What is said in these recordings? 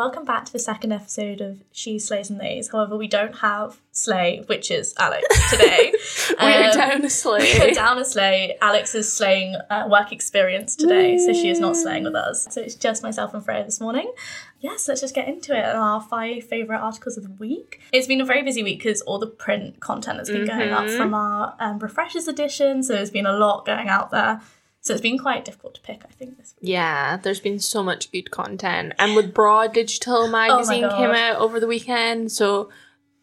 welcome back to the second episode of She Slays and Lays. However, we don't have Slay, which is Alex today. we are Um, down a We're Slay. down a Slay. Alex is slaying uh, work experience today, so she is not slaying with us. So it's just myself and Freya this morning. Yes, let's just get into it. Our five favourite articles of the week. It's been a very busy week because all the print content has been going up from our um, refreshers edition, so there's been a lot going out there. So it's been quite difficult to pick, I think, this week. Yeah, there's been so much good content. And with Braw Digital magazine God. came out over the weekend, so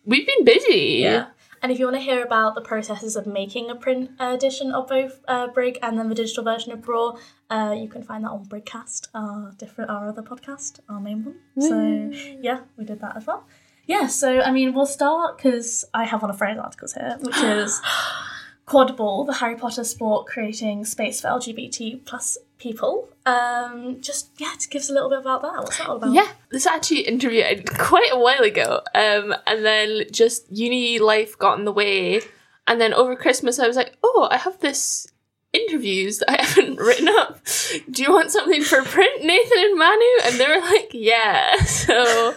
we've been busy. Yeah. And if you want to hear about the processes of making a print edition of both uh, Brig and then the digital version of Braw, uh, you can find that on Brigcast, our different our other podcast, our main one. So yeah, we did that as well. Yeah, so I mean, we'll start because I have one of Freya's articles here, which is Quadball, the Harry Potter sport creating space for LGBT plus people. Um, just yeah, to give us a little bit about that. What's that all about? Yeah, this actually interview I did quite a while ago. Um, and then just uni life got in the way. And then over Christmas, I was like, oh, I have this interviews that I haven't written up. Do you want something for print, Nathan and Manu? And they were like, yeah. So,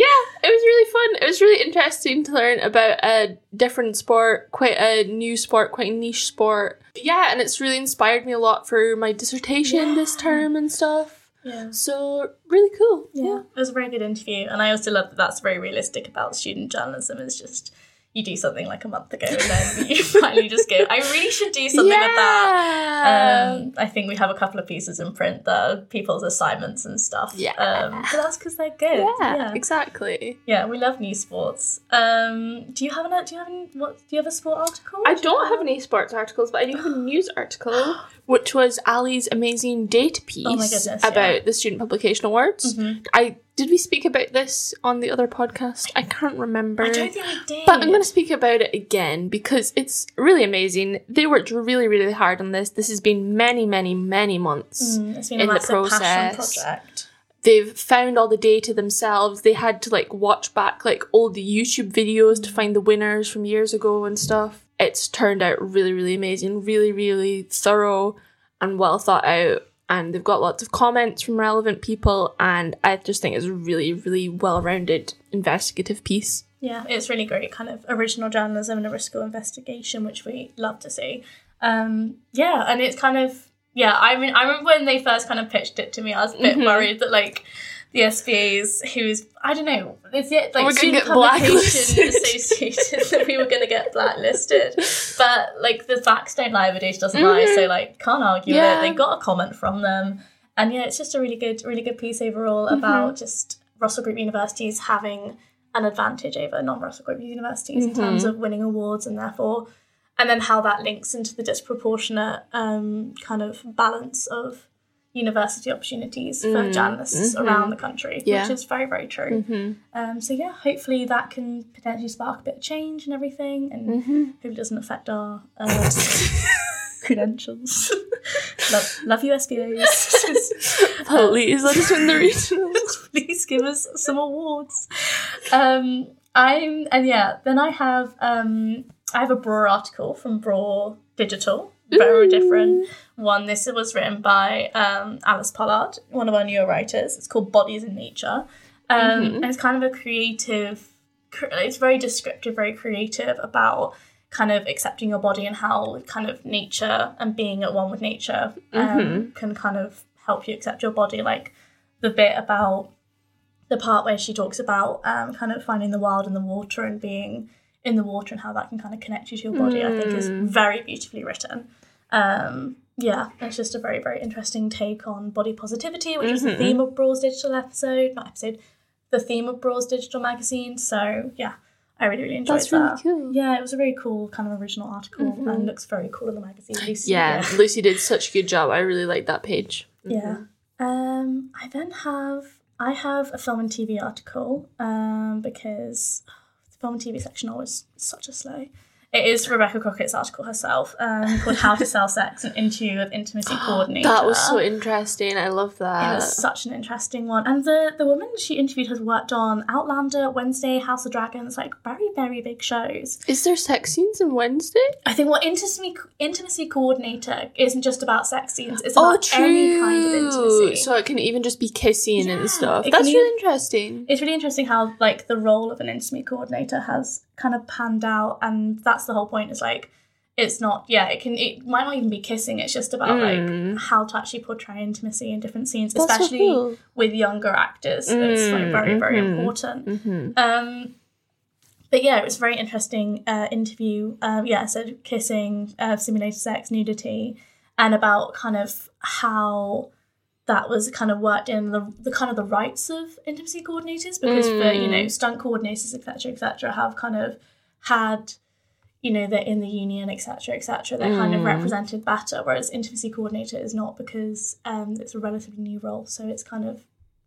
it was really fun. It was really interesting to learn about a different sport, quite a new sport, quite a niche sport. Yeah, and it's really inspired me a lot for my dissertation this term and stuff. Yeah. So, really cool. Yeah, it was a very good interview, and I also love that that's very realistic about student journalism. Is just you do something like a month ago, and then you finally just go, "I really should do something with that." Yeah. Um, I think we have a couple of pieces in print that are people's assignments and stuff. Yeah. um, but that's because they're good. yeah, yeah, exactly. Yeah, we love new sports. Um, do you have an? Do you have any? What? Do you have a sport article? I do don't have any sports articles, but I do have a news article, which was Ali's amazing data piece Oh goodness, about yeah. the Student Publication Awards. Mhm. I did we speak about this on the other podcast? I can't remember. I don't think we did. But I'm going to speak about it again because it's really amazing. They worked really, really hard on this. This has been many, many, many months. Mm, it's been in a the passion process. project. They've found all the data themselves. They had to like watch back like all the YouTube videos to find the winners from years ago and stuff. It's turned out really, really amazing, really, really thorough and well thought out. And they've got lots of comments from relevant people, and I just think it's a really, really well rounded investigative piece. Yeah, it's really great, kind of original journalism and a risk of investigation, which we love to see. Um, yeah, and it's kind of yeah. I mean, I remember when they first kind of pitched it to me, I was a bit Mhm. worried that like the SPAs, who's I don't know, it's yet like student get publication associated that we were going to get blacklisted, but like the facts don't lie, the data doesn't lie, so like can't argue Yeah. it. They got a comment from them, and yeah, it's just a really good, really good piece overall about just Russell Group universities having an advantage over non-Russell Group universities in terms of winning awards and therefore and then how that links into the disproportionate um, kind of balance of university opportunities for journalists around the country, Yeah. which is very, very true. Mm-hmm. Um, so yeah, hopefully that can potentially spark a bit of change and everything, and Mm-hmm. hopefully it doesn't affect our uh, credentials. love, love you, SPAs. Please let us win the regionals. please give us some awards. Um, I'm and yeah, then I have um, I have a Braw article from Braw Digital, very different one. This was written by um, Alice Pollard, one of our newer writers. It's called Bodies in Nature, um, and it's kind of a creative. It's very descriptive, very creative about kind of accepting your body and how kind of nature and being at one with nature um, can kind of help you accept your body. Like the bit about the part where she talks about um, kind of finding the wild in the water and being in the water and how that can kind of connect you to your body, I think is very beautifully written. Um, yeah, it's just a very, very interesting take on body positivity, which was the theme of Braw's digital episode, not episode, the theme of Braw's digital magazine. So yeah, I really, really enjoyed That's really cool. Yeah, it was a very cool kind of original article and looks very cool in the magazine. Lucy, Yeah, Lucy did such a good job. I really liked that page. yeah. Um, I then have I have a film and TV article um, because the film and TV section always such a slow. It is Rebecca Crockett's article herself, um, called "How to Sell Sex: An Interview with Intimacy Coordinator." That was so interesting. I love that. It was such an interesting one, and the the woman she interviewed has worked on Outlander, Wednesday, House of Dragons, like very very big shows. Is there sex scenes in Wednesday? I think what intimacy intimacy coordinator isn't just about sex scenes; it's Oh, about any kind of intimacy. So it can even just be kissing Yeah, and stuff. That's really even- interesting. it's really interesting how like the role of an intimacy coordinator has kind of panned out and that's the whole point is like it's not yeah it can it might not even be kissing it's just about Mm. like how to actually portray intimacy in different scenes That's so especially cool. with younger actors it's like Mm, very very mhm. important Mm-hmm. um but yeah it was a very interesting uh, interview um yeah so kissing uh, simulated sex nudity and about kind of how that was kind of worked in the, the kind of the rights of intimacy coordinators because for you know Mm. stunt coordinators etc etc have kind of had you know they're in the union etc etc they're kind of Mm. represented better whereas intimacy coordinator is not because um, it's a relatively new role so it's kind of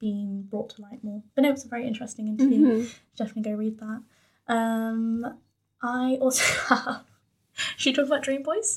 being brought to light more but no it's a very interesting interview Mhm. definitely go read that um i also have should we talk about dream boys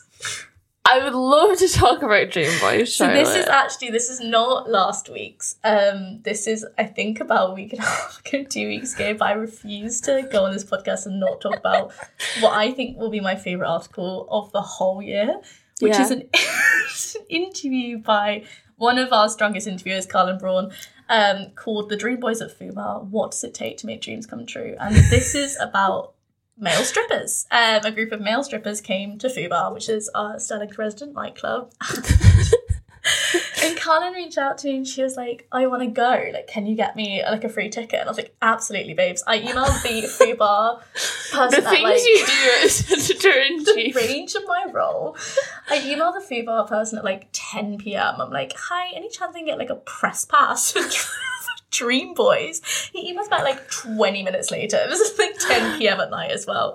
I would love to talk about Dream Boys. So this is actually this is not last week's. Um, this is I think about a week and a half ago, two weeks ago. But I refuse to go on this podcast and not talk about what I think will be my favorite article of the whole year, which Yeah. is an, an interview by one of our strongest interviewers, Carlin Braun, um, called "The Dream Boys at Fubar: What Does It Take to Make Dreams Come True?" And this is about male strippers. Um, a group of male strippers came to Fubar, which is our Stirling's resident nightclub. and Carlin reached out to me and she was like, I want to go. Like, can you get me like a free ticket? And I was like, absolutely, babes. I emailed the Fubar person the that, things like, you do as editor in the range of my role. I emailed the Fubar person at like 10 p.m. I'm like, hi, any chance I can get like a press pass Dream Boys? He emails back like 20 minutes later. This is like 10 p.m. at night as well.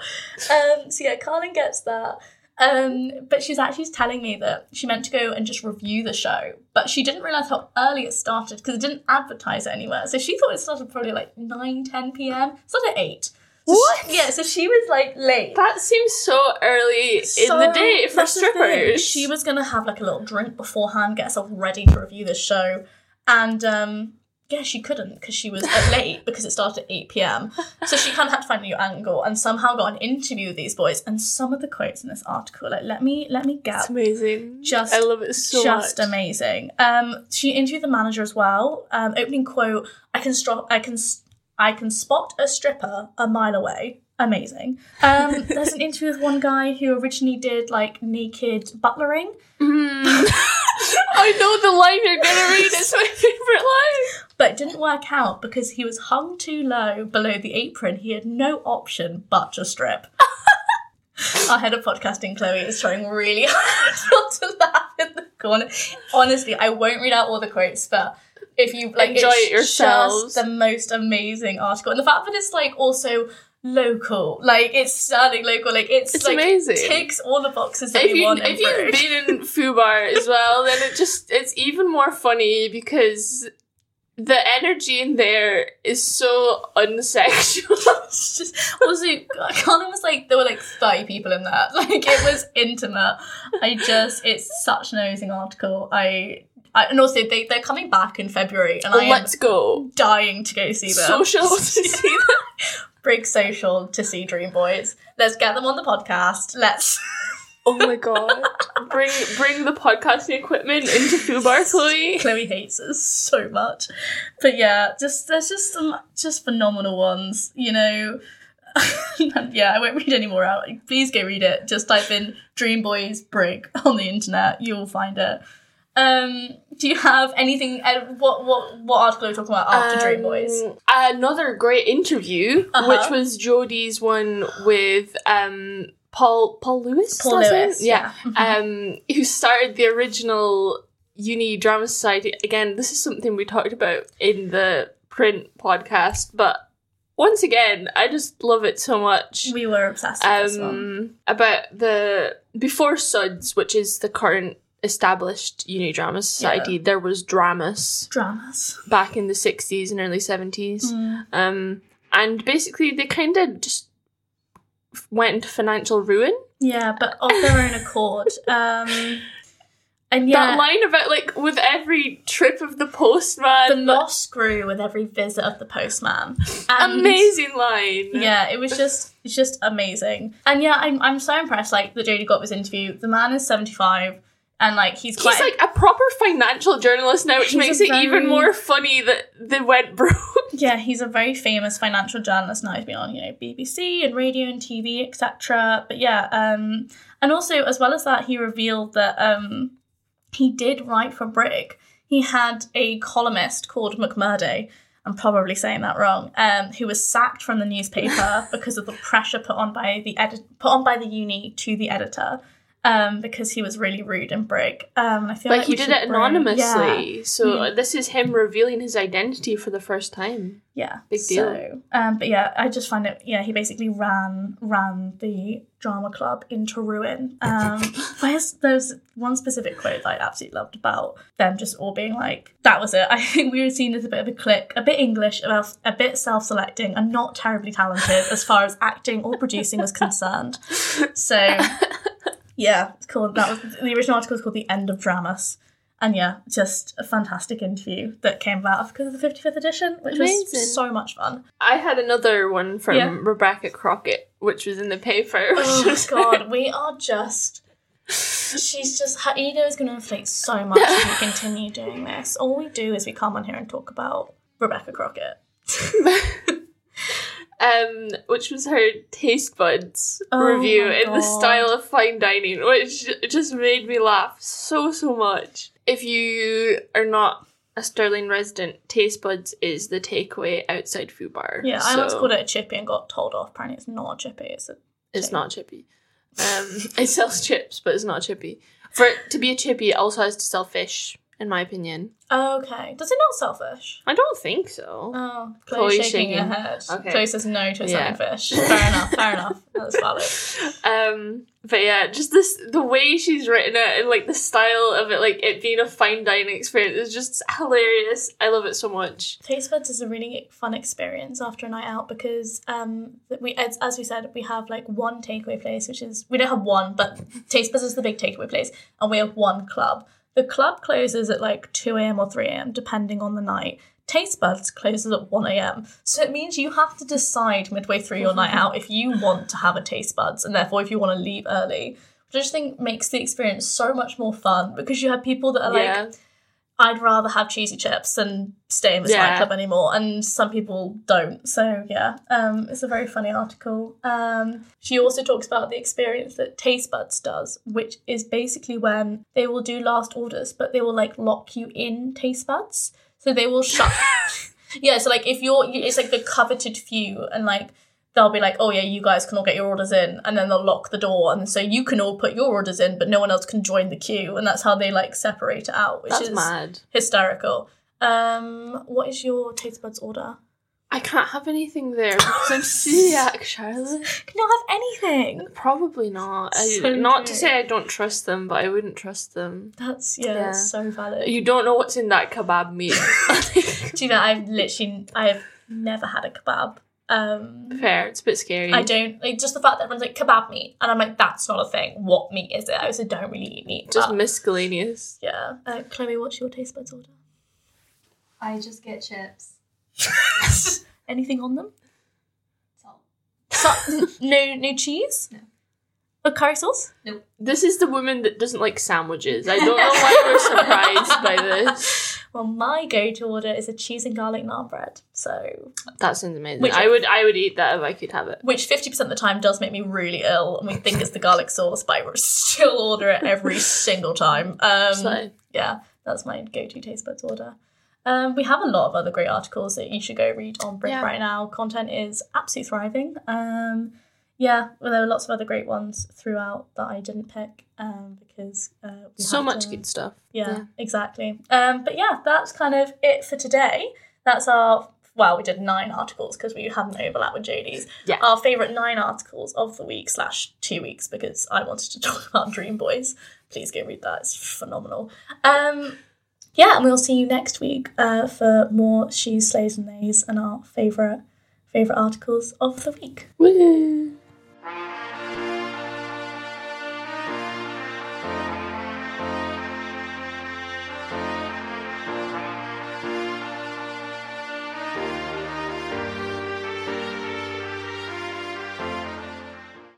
Um, so yeah, Carlin gets that. Um, but she's actually telling me that she meant to go and just review the show, but she didn't realize how early it started because it didn't advertise it anywhere. So she thought it started probably like 9, 10 p.m. It started at 8. So What? She, yeah, so she was like late. That seems so early in the day for that's the thing. strippers. She was gonna have like a little drink beforehand, get herself ready to review the show, and um, yeah, she couldn't because she was late because it started at eight pm. So she kind of had to find a new angle, and somehow got an interview with these boys. And some of the quotes in this article, like let me let me get It's amazing. Just- I love it so just much. amazing. Um, she interviewed the manager as well. Um, opening quote: "I can stro- I can I can spot a stripper a mile away." Amazing. Um, there's an interview with one guy who originally did like naked butlering, Mm. I know the line you're gonna read. It's my favorite line. But it didn't work out because he was hung too low below the apron. He had no option but to strip. Our head of podcasting, Chloe, is trying really hard not to laugh in the corner. Honestly, I won't read out all the quotes, but if you like, Enjoy it's it yourselves. Just the most amazing article, and the fact that it's like also local, like it's standing local, like it's, It's like amazing. ticks all the boxes that If we you want. If you've been in Fubar as well, then it just it's even more funny because the energy in there is so unsexual. It's just also Colin was like there were like 30 people in that like it was intimate I just it's such an amazing article I, I and also they, they're coming back in February and I am Let's go. dying to go see them Social to see them. big social to see Dream Boys let's get them on the podcast let's Oh my god. Bring bring the podcasting equipment into Fubar, Chloe. Chloe hates us so much but yeah just there's just some just phenomenal ones you know yeah, I won't read any more out. Please go read it. Just type in Dream Boys Brig on the internet. You'll find it. Um, do you have anything? Uh, what what what article are we talking about after Dream Boys? Um, Another great interview, Uh-huh. which was Jodie's one with um Paul Paul Lewis. Paul? Lewis. Yeah. Mhm. Um who started the original Uni Drama Society. Again, this is something we talked about in the print podcast, but once again, I just love it so much. we were obsessed with this one. Um about the before Suds, which is the current established Uni Drama Society, there was Dramas Dramas. back in the 60s and early 70s. Mm. Um, and basically, they kind of just went into financial ruin. Yeah, but of their own accord. Um, and yeah, That line about like with every trip of the postman. the loss grew with every visit of the postman. And amazing line. Yeah, it was just it's just amazing. And yeah, I'm I'm so impressed. Like that Jodie got this interview. The man is 75, and like he's quite He's like a proper financial journalist now, which He's makes a it even more funny that they went broke. yeah, he's a very famous financial journalist now. He's been on you know BBC and radio and TV, etc. But yeah, um, and also as well as that, he revealed that um, he did write for Brig. He had a columnist called mcmurdo I'm probably saying that wrong. Um, who was sacked from the newspaper because of the pressure put on by the edit put on by the uni to the editor. Um, because he was really rude and Brig. Um, I feel But like he did it bring- anonymously. Yeah. So Mm. this is him revealing his identity for the first time. Yeah, Big deal. So, um, but yeah, I just find it. Yeah, he basically ran ran the drama club into ruin. Um, where's there's one specific quote that I absolutely loved about them just all being like, "That was it." I think we were seen as a bit of a clique, a bit English, about a bit self-selecting, and not terribly talented as far as acting or producing was concerned. So, yeah, it's called that was the original article was called "The End of Dramas." And yeah, just a fantastic interview that came about because of the 55th edition, which Amazing. was so much fun. I had another one from Yeah. Rebecca Crockett, which was in the paper. Oh was- god, we are just. She's just her ego is going to inflate so much if we continue doing this. All we do is we come on here and talk about Rebecca Crockett. um, which was her taste buds Oh review in the style of fine dining, which just made me laugh so so much. If you are not a Stirling resident, taste buds is the takeaway outside food bar. Yeah, I once called it a chippy and got told off. Apparently, it's not a chippy. It's a It's not chippy. Um, it sells chips, but it's not chippy. For it to be a chippy, it also has to sell fish, in my opinion. okay. Does it not selfish? I don't think so. Oh, Chloe's Chloe's shaking, her shaking. head. Okay. Chloe says no to Yeah. selling fish. Fair enough. Fair enough. That's valid. Um, but yeah, just this the way she's written it and like the style of it, like it being a fine dining experience is just hilarious. I love it so much. Taste Buds is a really fun experience after a night out because um we as, as we said we have like one takeaway place which is we don't have one but Taste Buds is the big takeaway place and we have one club. The club closes at like two a.m. or three a.m. depending on the night. Taste Buds closes at one a.m. So it means you have to decide midway through your night out if you want to have a Taste Buds and therefore if you want to leave early. Which I just think makes the experience so much more fun because you have people that are like yeah, I'd rather have cheesy chips than stay in this Yeah. nightclub anymore, and some people don't. So yeah, um, it's a very funny article. Um, she also talks about the experience that Taste Buds does, which is basically when they will do last orders, but they will like lock you in Taste Buds, so they will shut. yeah, so like if you're, it's like the coveted few, and like they'll be like, oh yeah, you guys can all get your orders in, and then they'll lock the door, and so you can all put your orders in, but no one else can join the queue, and that's how they like separate it out, which that's is mad. hysterical. Um, what is your taste buds order? I can't have anything there because I'm celiac, Charlotte. Can you not have anything? Probably not. I, So not to say I don't trust them, but I wouldn't trust them. That's yeah, Yeah. that's so valid. You don't know what's in that kebab meat. Do you know I've literally I have never had a kebab. Um, Fair, it's a bit scary. I don't like just the fact that everyone's like kebab meat, and I'm like that's not a thing. What meat is it? I also don't really eat meat. Just but- miscellaneous. yeah. Uh, Chloe, what's your taste buds order? I just get chips. Anything on them? Salt. So, no, no cheese. No. A curry sauce? No. This is the woman that doesn't like sandwiches. I don't know why we're surprised by this. Well, my go-to order is a cheese and garlic naan bread. So That sounds amazing. Which- I would I would eat that if I could have it. which 50% of the time does make me really ill and we think it's the garlic sauce but i still order it every single time um, So yeah that's my go-to taste buds order um, we have a lot of other great articles that you should go read on Brig Yeah. right now content is absolutely thriving um, yeah well, there were lots of other great ones throughout that i didn't pick um, because uh, so much to- good stuff. yeah, exactly. Um, but yeah, that's kind of it for today. That's our well, we did nine articles because we had an overlap with Jodie's. Yeah. Our favourite nine articles of the week slash two weeks because I wanted to talk about Dream Boys. Please go read that; it's phenomenal. Um, yeah, and we'll see you next week uh, for more shoes, slays, and nays, and our favourite favourite articles of the week. Woo. Thank you.